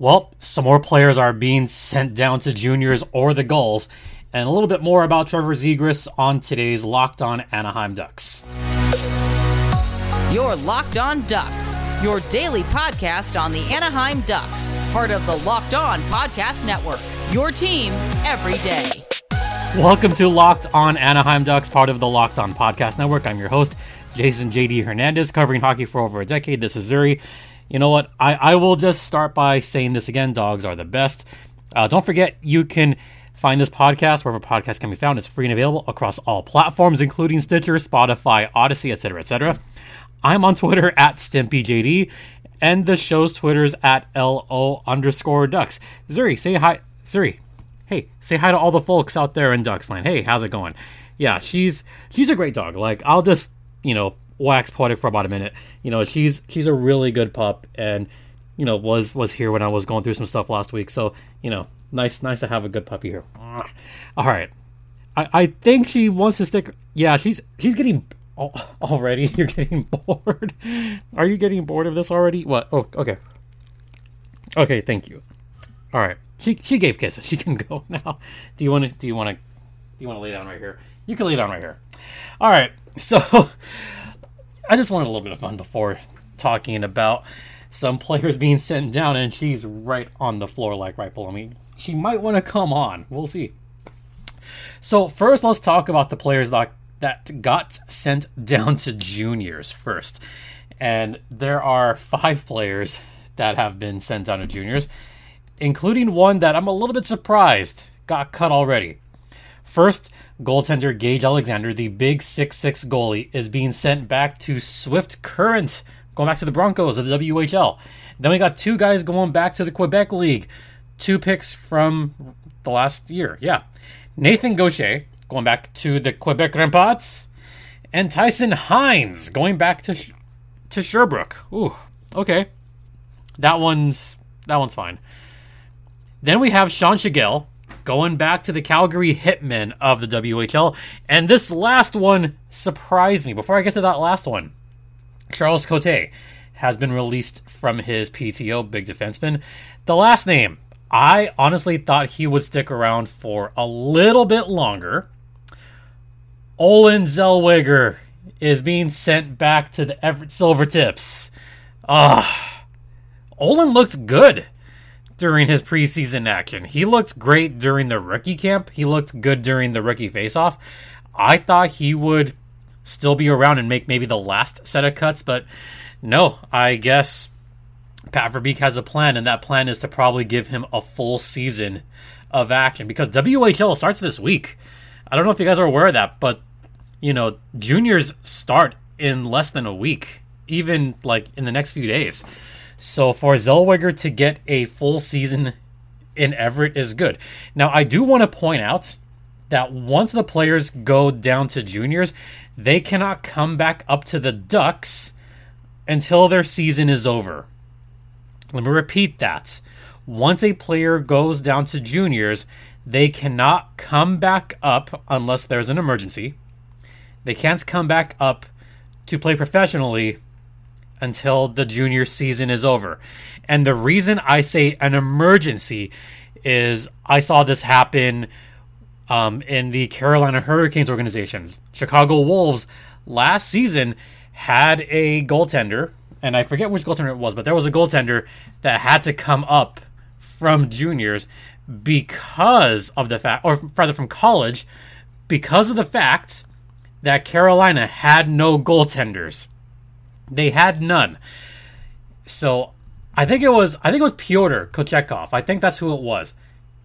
Well, some more players are being sent down to juniors or the Gulls, and a little bit more about Trevor Zegras on today's Locked On Anaheim Ducks. Your Locked On Ducks, your daily podcast on the Anaheim Ducks, part of the Locked On Podcast Network. Your team every day. Welcome to Locked On Anaheim Ducks, part of the Locked On Podcast Network. I'm your host, Jason JD Hernandez, covering hockey for over a decade. This is Zuri. You know what? I, I will just start by saying this again dogs are the best. Uh, don't forget, you can find this podcast wherever podcasts can be found. It's free and available across all platforms, including Stitcher, Spotify, Audacy, etc., etc. I'm on Twitter at StimpyJD, and the show's Twitter's at LO underscore Ducks. Zuri, say hi. Zuri, hey, say hi to all the folks out there in Ducksland. Hey, how's it going? Yeah, she's she's a great dog. Like, I'll just, you know, wax poetic for about a minute. You know, she's she's a really good pup, and you know was was here when I was going through some stuff last week. So you know, nice nice to have a good puppy here. All right, I I think she wants to stick. Yeah, she's she's getting already. You're getting bored. Are you getting bored of this already? What? Oh, okay. Okay, thank you. All right. She she gave kisses. She can go now. Do you want to? Do you want to? Do you want to lay down right here? You can lay down right here. All right. So I just wanted a little bit of fun before talking about some players being sent down, and she's right on the floor, like right below me. She might want to come on. We'll see. So first, let's talk about the players that that got sent down to juniors first, and there are five players that have been sent down to juniors, including one that I'm a little bit surprised got cut already. First, goaltender Gage Alexander, the big six-six goalie, is being sent back to Swift Current, going back to the Broncos of the WHL. Then we got two guys going back to the Quebec League, two picks from the last year. Yeah, Nathan Gaucher going back to the Quebec Remparts, and Tyson Hinds going back to to Sherbrooke. Ooh, okay, that one's that one's fine. Then we have Sean Tschigerl going back to the Calgary Hitmen of the WHL. And this last one surprised me. Before I get to that last one, Charles Cote has been released from his PTO, big defenseman. The last name, I honestly thought he would stick around for a little bit longer. Olin Zellweger is being sent back to the Everett Silvertips. Ah, Olin looked good during his preseason action. He looked great during the rookie camp. He looked good during the rookie faceoff. I thought he would still be around and make maybe the last set of cuts, but no, I guess Pat Verbeek has a plan, and that plan is to probably give him a full season of action because WHL starts this week. I don't know if you guys are aware of that, but you know, juniors start in less than a week, even like in the next few days. So for Zellweger to get a full season in Everett is good. Now I do want to point out that once the players go down to juniors, they cannot come back up to the Ducks until their season is over. Let me repeat that. Once a player goes down to juniors, they cannot come back up unless there's an emergency. They can't come back up to play professionally until the junior season is over. And the reason I say an emergency is I saw this happen um, in the Carolina Hurricanes organization. Chicago Wolves last season had a goaltender, and I forget which goaltender it was, but there was a goaltender that had to come up from juniors because of the fact, or rather from college, because of the fact that Carolina had no goaltenders. They had none. So I think it was I think it was Pyotr Kochetkov. I think that's who it was.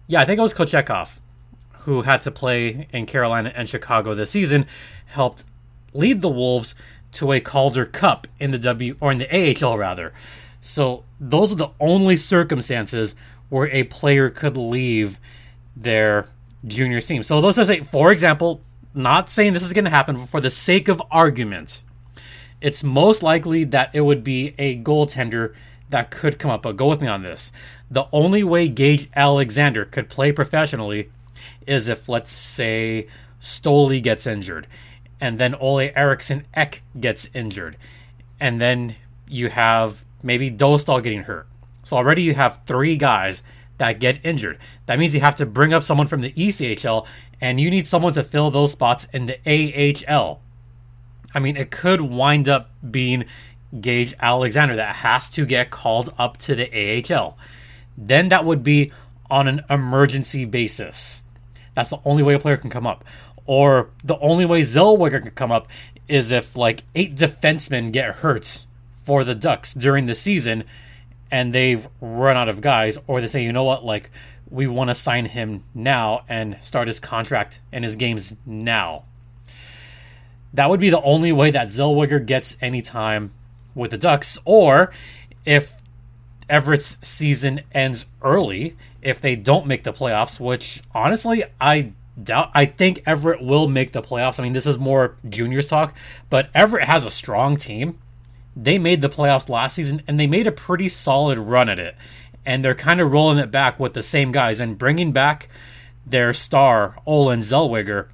Yeah, I think it was Kochetkov who had to play in Carolina and Chicago this season, helped lead the Wolves to a Calder Cup in the W or in the AHL rather. So those are the only circumstances where a player could leave their junior team. So let's say, for example, not saying this is going to happen, but for the sake of argument, it's most likely that it would be a goaltender that could come up. But go with me on this. The only way Gage Alexander could play professionally is if, let's say, Stoli gets injured, and then Olle Eriksson Ek gets injured, and then you have maybe Dostal getting hurt. So already you have three guys that get injured. That means you have to bring up someone from the ECHL and you need someone to fill those spots in the AHL. I mean, it could wind up being Gage Alexander that has to get called up to the AHL. Then that would be on an emergency basis. That's the only way a player can come up. Or the only way Zellweger can come up is if like eight defensemen get hurt for the Ducks during the season and they've run out of guys, or they say, you know what, like we want to sign him now and start his contract and his games now. That would be the only way that Zellweger gets any time with the Ducks, or if Everett's season ends early, if they don't make the playoffs, which honestly I doubt. I think Everett will make the playoffs. I mean, this is more juniors talk, but Everett has a strong team. They made the playoffs last season and they made a pretty solid run at it. And they're kind of rolling it back with the same guys and bringing back their star, Olin Zellweger,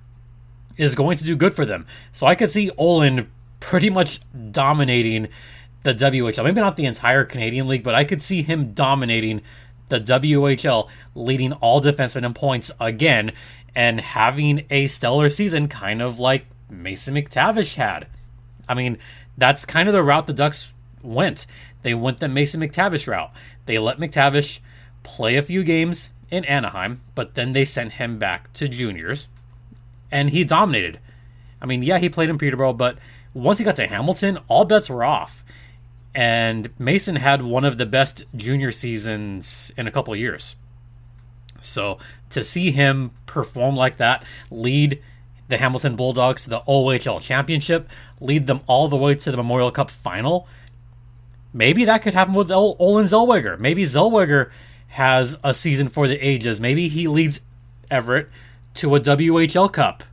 is going to do good for them. So I could see Olin pretty much dominating the WHL. Maybe not the entire Canadian League, but I could see him dominating the WHL, leading all defensemen in points again, and having a stellar season, kind of like Mason McTavish had. I mean, that's kind of the route the Ducks went. They went the Mason McTavish route. They let McTavish play a few games in Anaheim, but then they sent him back to juniors, and he dominated. I mean, yeah, he played in Peterborough, but once he got to Hamilton, all bets were off. And Mason had one of the best junior seasons in a couple years. So to see him perform like that, lead the Hamilton Bulldogs to the OHL championship, lead them all the way to the Memorial Cup final, maybe that could happen with Olin Zellweger. Maybe Zellweger has a season for the ages. Maybe he leads Everett to a WHL Cup.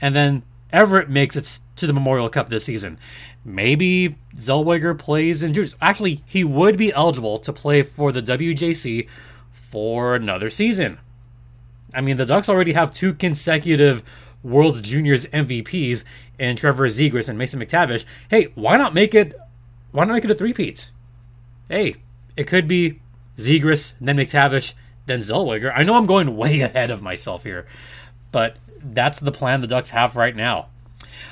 And then Everett makes it to the Memorial Cup this season. Maybe Zellweger plays in juniors. Actually, he would be eligible to play for the WJC for another season. I mean, the Ducks already have two consecutive World Juniors MVPs in Trevor Zegras and Mason McTavish. Hey, why not make it? Why not make it a three-peat? Hey, it could be Zegras, then McTavish, then Zellweger. I know I'm going way ahead of myself here, but that's the plan the Ducks have right now.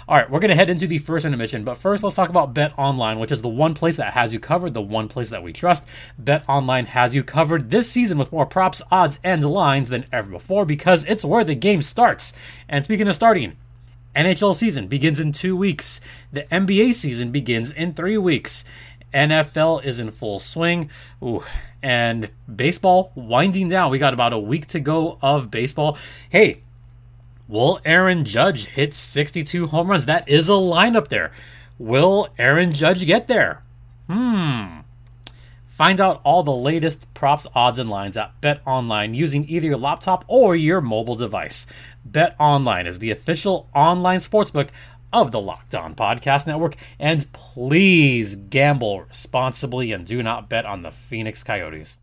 All right, we're going to head into the first intermission, but first let's talk about Bet Online, which is the one place that has you covered, the one place that we trust. Bet Online has you covered this season with more props, odds, and lines than ever before because it's where the game starts. And speaking of starting, NHL season begins in two weeks. The NBA season begins in three weeks. NFL is in full swing. Ooh, and baseball winding down. We got about a week to go of baseball. Hey, Will Aaron Judge hit 62 home runs? That is a lineup there. Will Aaron Judge get there? Hmm. Find out all the latest props, odds, and lines at Bet Online using either your laptop or your mobile device. Bet Online is the official online sportsbook of the Locked On Podcast Network. And please gamble responsibly and do not bet on the Phoenix Coyotes.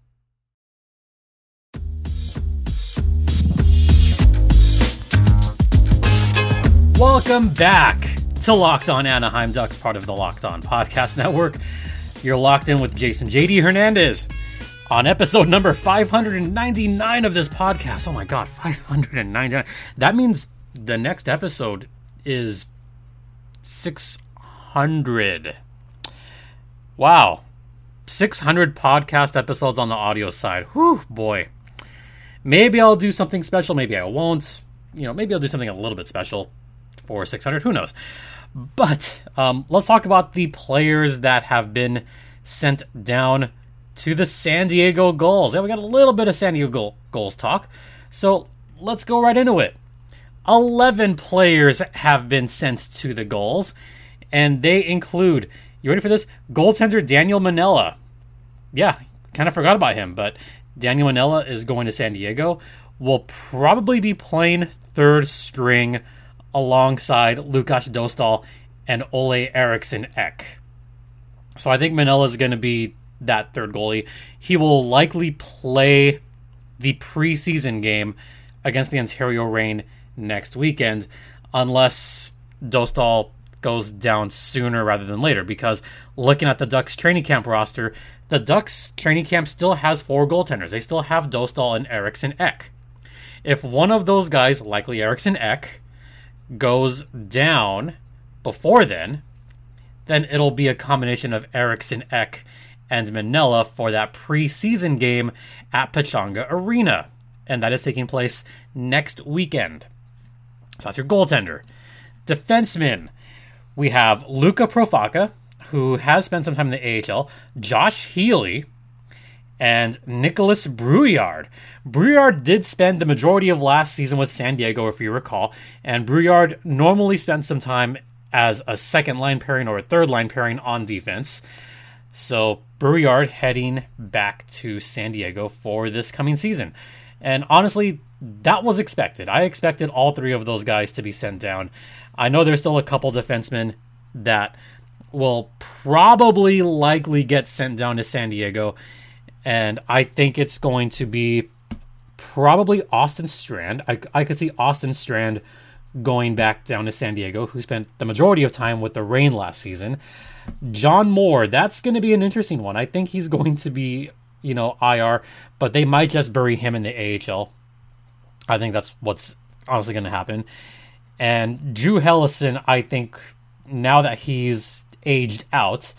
Welcome back to Locked On Anaheim Ducks, part of the Locked On Podcast Network. You're locked in with Jason JD Hernandez on episode number 599 of this podcast. Oh my god, 599. That means the next episode is 600. Wow. 600 podcast episodes on the audio side. Whew, boy. Maybe I'll do something special, maybe I won't. You know, maybe I'll do something a little bit special for 600. Who knows? But um, let's talk about the players that have been sent down to the San Diego Gulls. Yeah, we got a little bit of San Diego Gulls talk. So let's go right into it. 11 players have been sent to the Gulls, and they include, you ready for this? Goaltender Daniel Manella. Yeah, kind of forgot about him, but Daniel Manella is going to San Diego. Will probably be playing third string alongside Lukas Dostal and Olle Eriksson Ek. So I think Manella is going to be that third goalie. He will likely play the preseason game against the Ontario Reign next weekend, unless Dostal goes down sooner rather than later. Because looking at the Ducks training camp roster, the Ducks training camp still has four goaltenders. They still have Dostal and Eriksson Ek. If one of those guys, likely Eriksson Ek, goes down before then, then it'll be a combination of Eriksson Ek and Manella for that preseason game at Pechanga Arena. And that is taking place next weekend. So that's your goaltender. Defenseman, we have Luca Profaka, who has spent some time in the AHL, Josh Healey, and Nikolas Brouillard. Brouillard did spend the majority of last season with San Diego, if you recall, and Brouillard normally spent some time as a second line pairing or a third line pairing on defense. So Brouillard heading back to San Diego for this coming season. And honestly, that was expected. I expected all three of those guys to be sent down. I know there's still a couple defensemen that will probably likely get sent down to San Diego. And I think it's going to be probably Austin Strand. I, I could see Austin Strand going back down to San Diego, who spent the majority of time with the Reign last season. John Moore, that's going to be an interesting one. I think he's going to be, you know, IR, but they might just bury him in the AHL. I think that's what's honestly going to happen. And Drew Helleson, I think now that he's aged out,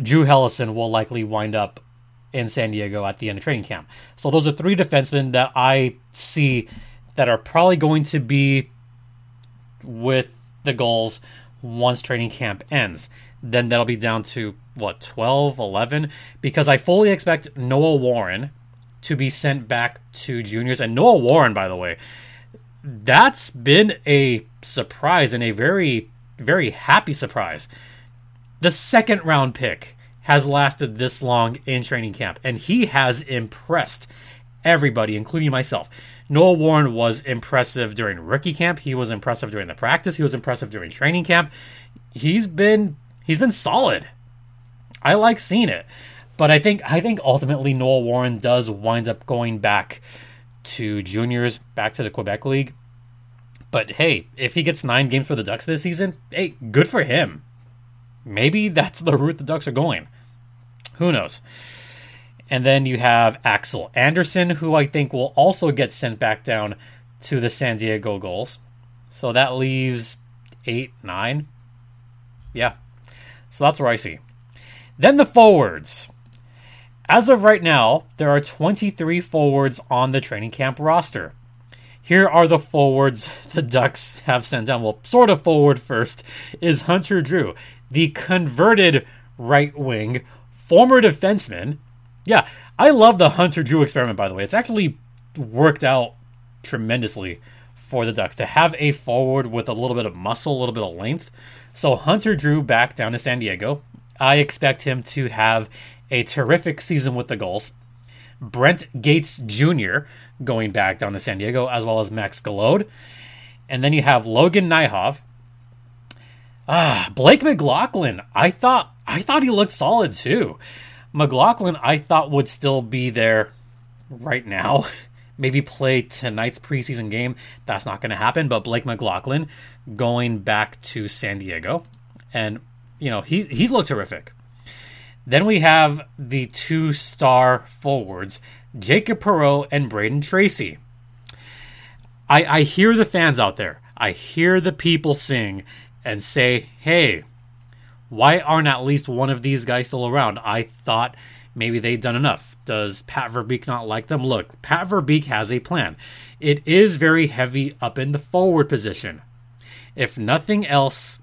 Drew Helleson will likely wind up in San Diego at the end of training camp. So those are three defensemen that I see that are probably going to be with the Gulls once training camp ends. Then that'll be down to what 12, 11 because I fully expect Noah Warren to be sent back to juniors and Noah Warren by the way that's been a surprise and a very very happy surprise. The second round pick has lasted this long in training camp and he has impressed everybody including myself. Noah Warren was impressive during rookie camp. He was impressive during the practice. He was impressive during training camp. He's been he's been solid. I like seeing it. But I think I think ultimately Noah Warren does wind up going back to juniors, back to the Quebec League. But hey, if he gets nine games for the Ducks this season, hey, good for him. Maybe that's the route the Ducks are going. Who knows? And then you have Axel Anderson, who I think will also get sent back down to the San Diego Gulls. So that leaves eight, nine. Yeah. So that's where I see. Then the forwards. As of right now, there are 23 forwards on the training camp roster. Here are the forwards the Ducks have sent down. Well, sort of forward first is Hunter Drew, the converted right wing, former defenseman yeah, I love the Hunter Drew experiment, by the way. It's actually worked out tremendously for the Ducks to have a forward with a little bit of muscle, a little bit of length. So Hunter Drew back down to San Diego. I expect him to have a terrific season with the Gulls. Brent Gates Jr. going back down to San Diego, as well as Max Golod. And then you have Logan Nijhoff. Ah, Blake McLaughlin. I thought I thought he looked solid too. McLaughlin, I thought would still be there right now. Maybe play tonight's preseason game. That's not going to happen. But Blake McLaughlin going back to San Diego, and you know he he's looked terrific. Then we have the two star forwards, Jacob Perreault and Brayden Tracey. I, I hear the fans out there. I hear the people sing and say, hey, why aren't at least one of these guys still around? I thought maybe they'd done enough. Does Pat Verbeek not like them? Look, Pat Verbeek has a plan. It is very heavy up in the forward position. If nothing else,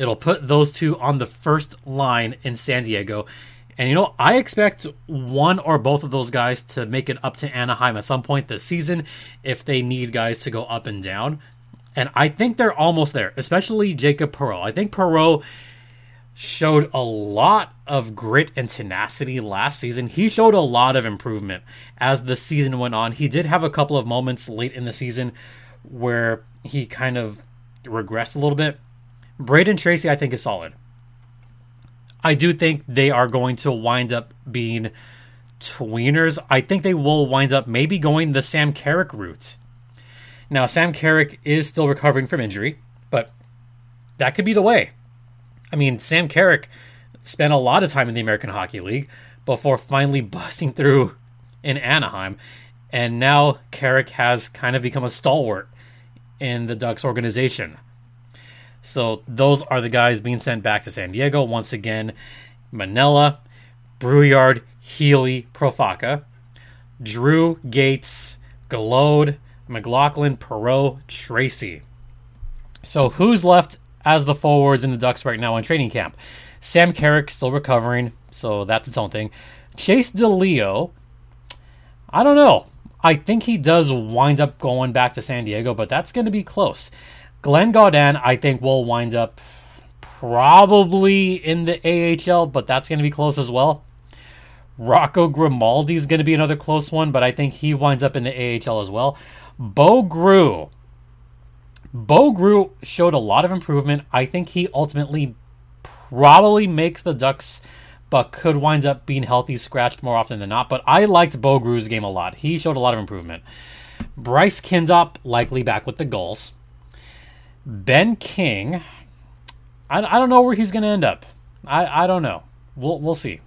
it'll put those two on the first line in San Diego. And you know, I expect one or both of those guys to make it up to Anaheim at some point this season if they need guys to go up and down. And I think they're almost there, especially Jacob Perreault. I think Perreault showed a lot of grit and tenacity last season. He showed a lot of improvement as the season went on. He did have a couple of moments late in the season where he kind of regressed a little bit. Brayden Tracey, I think, is solid. I do think they are going to wind up being tweeners. I think they will wind up maybe going the Sam Carrick route. Now, Sam Carrick is still recovering from injury, but that could be the way. I mean, Sam Carrick spent a lot of time in the American Hockey League, before finally busting through in Anaheim. And now Carrick has kind of become a stalwart in the Ducks organization. So those are the guys being sent back to San Diego once again. Manella, Brouillard, Healey, Profaka, Drew, Gates, Golod, McLaughlin, Perreault, Tracey. So who's left as the forwards in the Ducks right now in training camp? Sam Carrick still recovering, so that's its own thing. Chase DeLeo, I don't know. I think he does wind up going back to San Diego, but that's going to be close. Glenn Gawdin, I think, will wind up probably in the AHL, but that's going to be close as well. Rocco Grimaldi is going to be another close one, but I think he winds up in the AHL as well. Bo Groulx. Bo Groulx showed a lot of improvement. I think he ultimately probably makes the Ducks, but could wind up being healthy, scratched more often than not. But I liked Bo Groulx's game a lot. He showed a lot of improvement. Bryce Kindopp likely back with the Gulls. Ben King, I, I don't know where he's going to end up. I, I don't know. We'll, we'll see.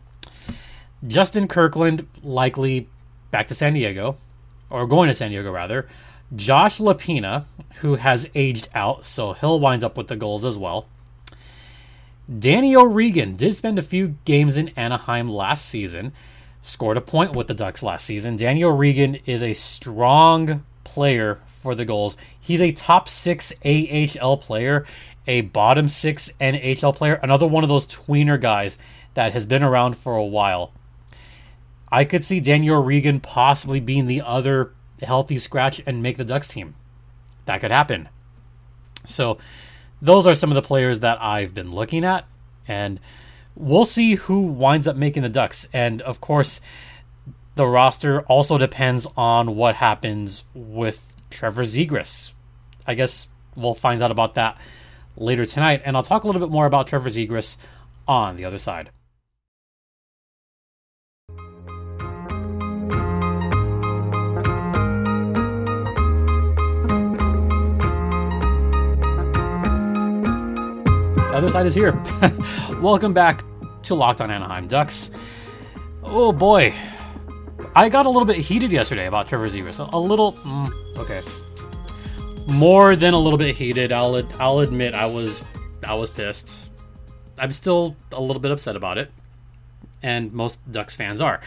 Justin Kirkland, likely back to San Diego, or going to San Diego rather. Josh Lopina, who has aged out, so he'll wind up with the Gulls as well. Danny O'Regan did spend a few games in Anaheim last season, scored a point with the Ducks last season. Danny O'Regan is a strong player for the Gulls. He's a top six AHL player, a bottom six NHL player, another one of those tweener guys that has been around for a while. I could see Daniel O'Regan possibly being the other healthy scratch and make the Ducks team. That could happen. So, those are some of the players that I've been looking at, and we'll see who winds up making the Ducks. And of course, the roster also depends on what happens with Trevor Zegras. I guess we'll find out about that later tonight, and I'll talk a little bit more about Trevor Zegras on the other side. The Other side is here. Welcome back to Locked on Anaheim Ducks. Oh boy, I got a little bit heated yesterday about Trevor Zegras. A, little, mm, okay, more than a little bit heated. I'll I'll admit I was I was pissed. I'm still a little bit upset about it, and most Ducks fans are.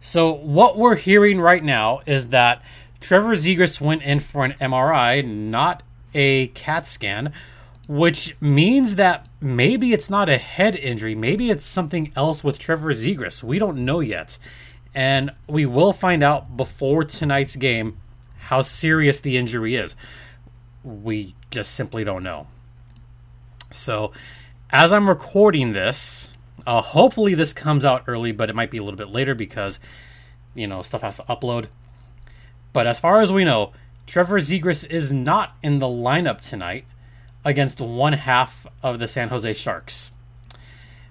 So what we're hearing right now is that Trevor Zegras went in for an MRI, not a CAT scan, which means that maybe it's not a head injury. Maybe it's something else with Trevor Zegras. We don't know yet. And we will find out before tonight's game how serious the injury is. We just simply don't know. So, as I'm recording this, uh, hopefully this comes out early, but it might be a little bit later because, you know, stuff has to upload. But as far as we know, Trevor Zegras is not in the lineup tonight against one half of the San Jose Sharks.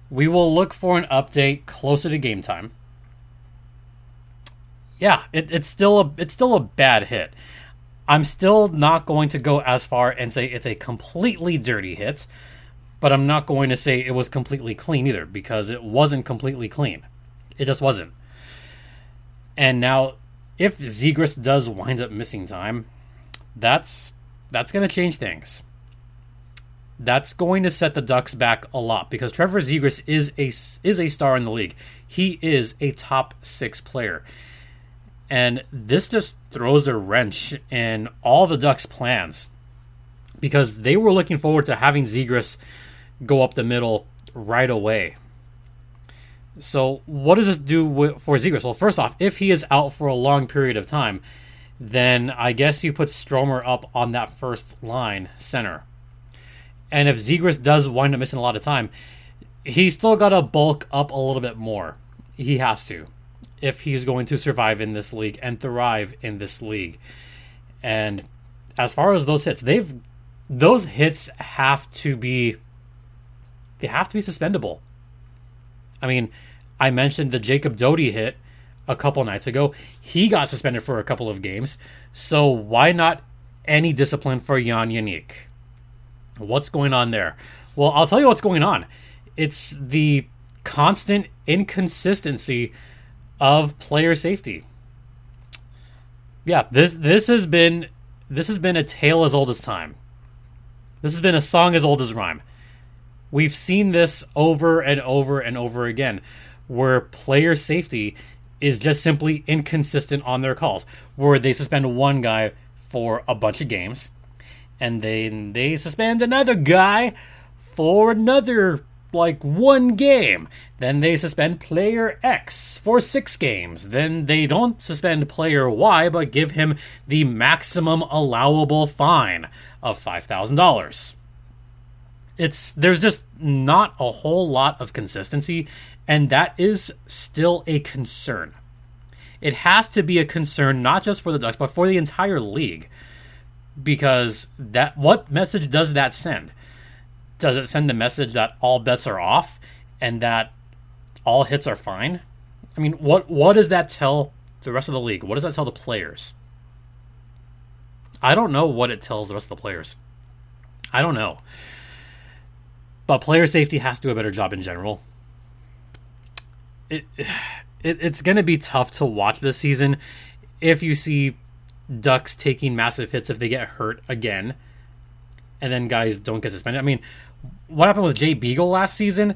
We will look for an update closer to game time. Yeah, it, it's still a it's still a bad hit. I'm still not going to go as far and say it's a completely dirty hit, but I'm not going to say it was completely clean either because it wasn't completely clean. It just wasn't. And now, if Zegras does wind up missing time, that's that's going to change things that's going to set the Ducks back a lot because Trevor Zegras is a is a star in the league. He is a top six player, and this just throws a wrench in all the Ducks' plans because they were looking forward to having Zegras go up the middle right away. So, what does this do for Zegras? Well, first off, if he is out for a long period of time, then I guess you put Stromer up on that first line center and if Zegras does wind up missing a lot of time, he's still got to bulk up a little bit more. He has to if he's going to survive in this league and thrive in this league. And as far as those hits, they've those hits have to be they have to be suspendable. I mean, I mentioned the Jacob Doty hit a couple nights ago. He got suspended for a couple of games. So why not any discipline for Jan Jenik? What's going on there? Well, I'll tell you what's going on. It's the constant inconsistency of player safety. Yeah, this this has been this has been a tale as old as time. This has been a song as old as rhyme. We've seen this over and over and over again, where player safety is just simply inconsistent on their calls, where they suspend one guy for a bunch of games, and then they suspend another guy for another like one game. Then they suspend player X for six games. Then they don't suspend player Y, but give him the maximum allowable fine of $5,000. It's there's just not a whole lot of consistency, and that is still a concern. It has to be a concern not just for the Ducks, but for the entire league. Because that what message does that send? Does it send the message that all bets are off and that all hits are fine? I mean, what what does that tell the rest of the league? What does that tell the players? I don't know what it tells the rest of the players. I don't know. But player safety has to do a better job in general. It, it it's going to be tough to watch this season if you see Ducks taking massive hits if they get hurt again and then guys don't get suspended. I mean, what happened with Jay Beagle last season?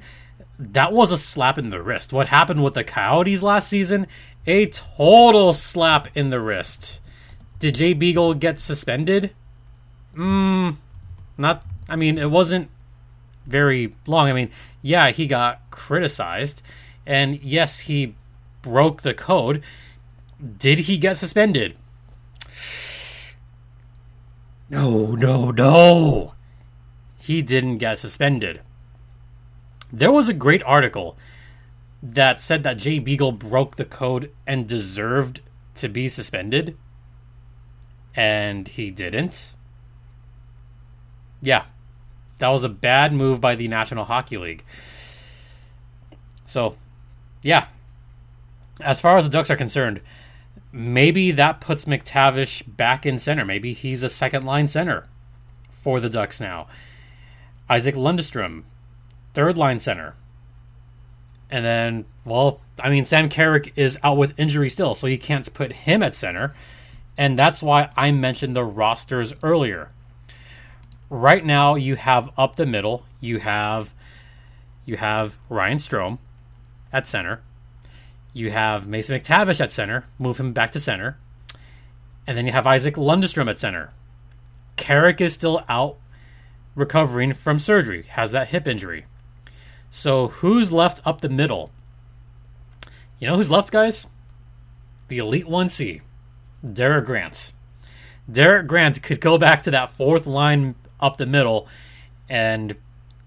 That was a slap in the wrist. What happened with the Coyotes last season? A total slap in the wrist. Did Jay Beagle get suspended? Hmm, not. I mean, it wasn't very long. I mean, yeah, he got criticized, and yes, he broke the code. Did he get suspended? No, no, no he didn't get suspended. There was a great article that said that Jay Beagle broke the code and deserved to be suspended, and he didn't. Yeah, that was a bad move by the National Hockey League. So, yeah, as far as the Ducks are concerned, maybe that puts McTavish back in center. Maybe he's a second line center for the Ducks now. Isac Lundestrom, third line center. And then, well, I mean, Sam Carrick is out with injury still, so you can't put him at center. And that's why I mentioned the rosters earlier. Right now, you have up the middle, you have you have Ryan Strome at center. You have Mason McTavish at center, move him back to center. And then you have Isac Lundestrom at center. Carrick is still out recovering from surgery, has that hip injury. So who's left up the middle? You know who's left, guys? The Elite 1C, Derek Grant. Derek Grant could go back to that fourth line up the middle and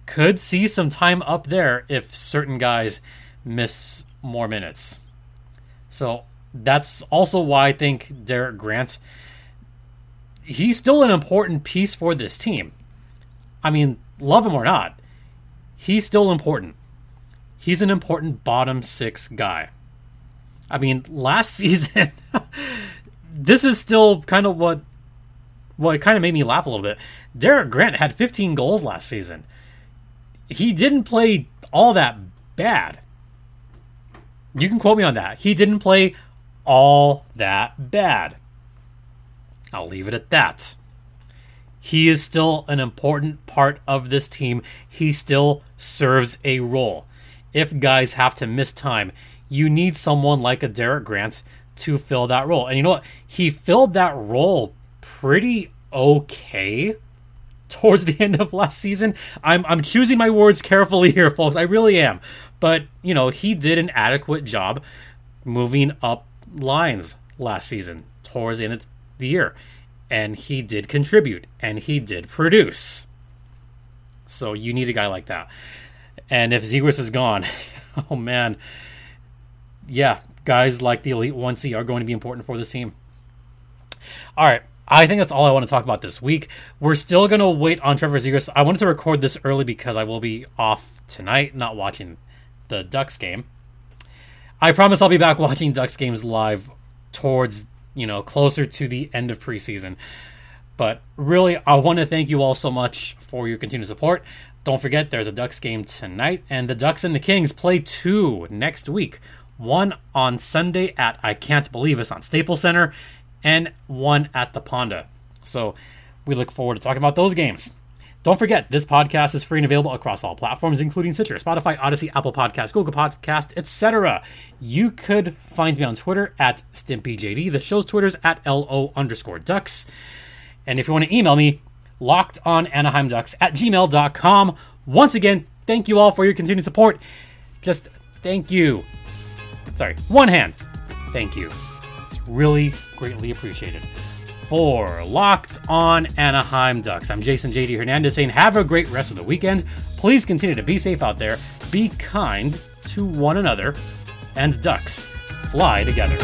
could see some time up there if certain guys miss more minutes. So that's also why I think Derek Grant he's still an important piece for this team. I mean, love him or not, he's still important. He's an important bottom six guy. I mean, last season, this is still kind of what what kind of made me laugh a little bit. Derek Grant had 15 goals last season. He didn't play all that bad. You can quote me on that. He didn't play all that bad. I'll leave it at that he is still an important part of this team. He still serves a role. If guys have to miss time, you need someone like a Derek Grant to fill that role. And you know what? He filled that role pretty okay towards the end of last season. I'm I'm choosing my words carefully here, folks. I really am. But, you know, he did an adequate job moving up lines last season towards the end of the year and he did contribute and he did produce. So you need a guy like that. And if Zegras is gone, oh man, yeah, guys like the Elite 1C are going to be important for this team. All right, I think that's all I want to talk about this week. We're still going to wait on Trevor Zegras. I wanted to record this early because I will be off tonight, not watching the Ducks game. I promise I'll be back watching Ducks games live towards you know, closer to the end of preseason. But really, I want to thank you all so much for your continued support. Don't forget, there's a Ducks game tonight, and the Ducks and the Kings play two next week. One on Sunday at I Can't Believe It's on Staples Center, and one at the Ponda. So we look forward to talking about those games. Don't forget, this podcast is free and available across all platforms, including Stitcher, Spotify, Audacy, Apple Podcasts, Google Podcast, etc. You could find me on Twitter at StimpyJD. The show's Twitter's at LO underscore ducks. And if you want to email me, locked on Anaheim Ducks at gmail.com. Once again, thank you all for your continued support. Just thank you. Sorry, one hand. Thank you. It's really greatly appreciated for Locked On Anaheim Ducks. I'm Jason JD Hernandez saying have a great rest of the weekend. Please continue to be safe out there, be kind to one another, and Ducks fly together.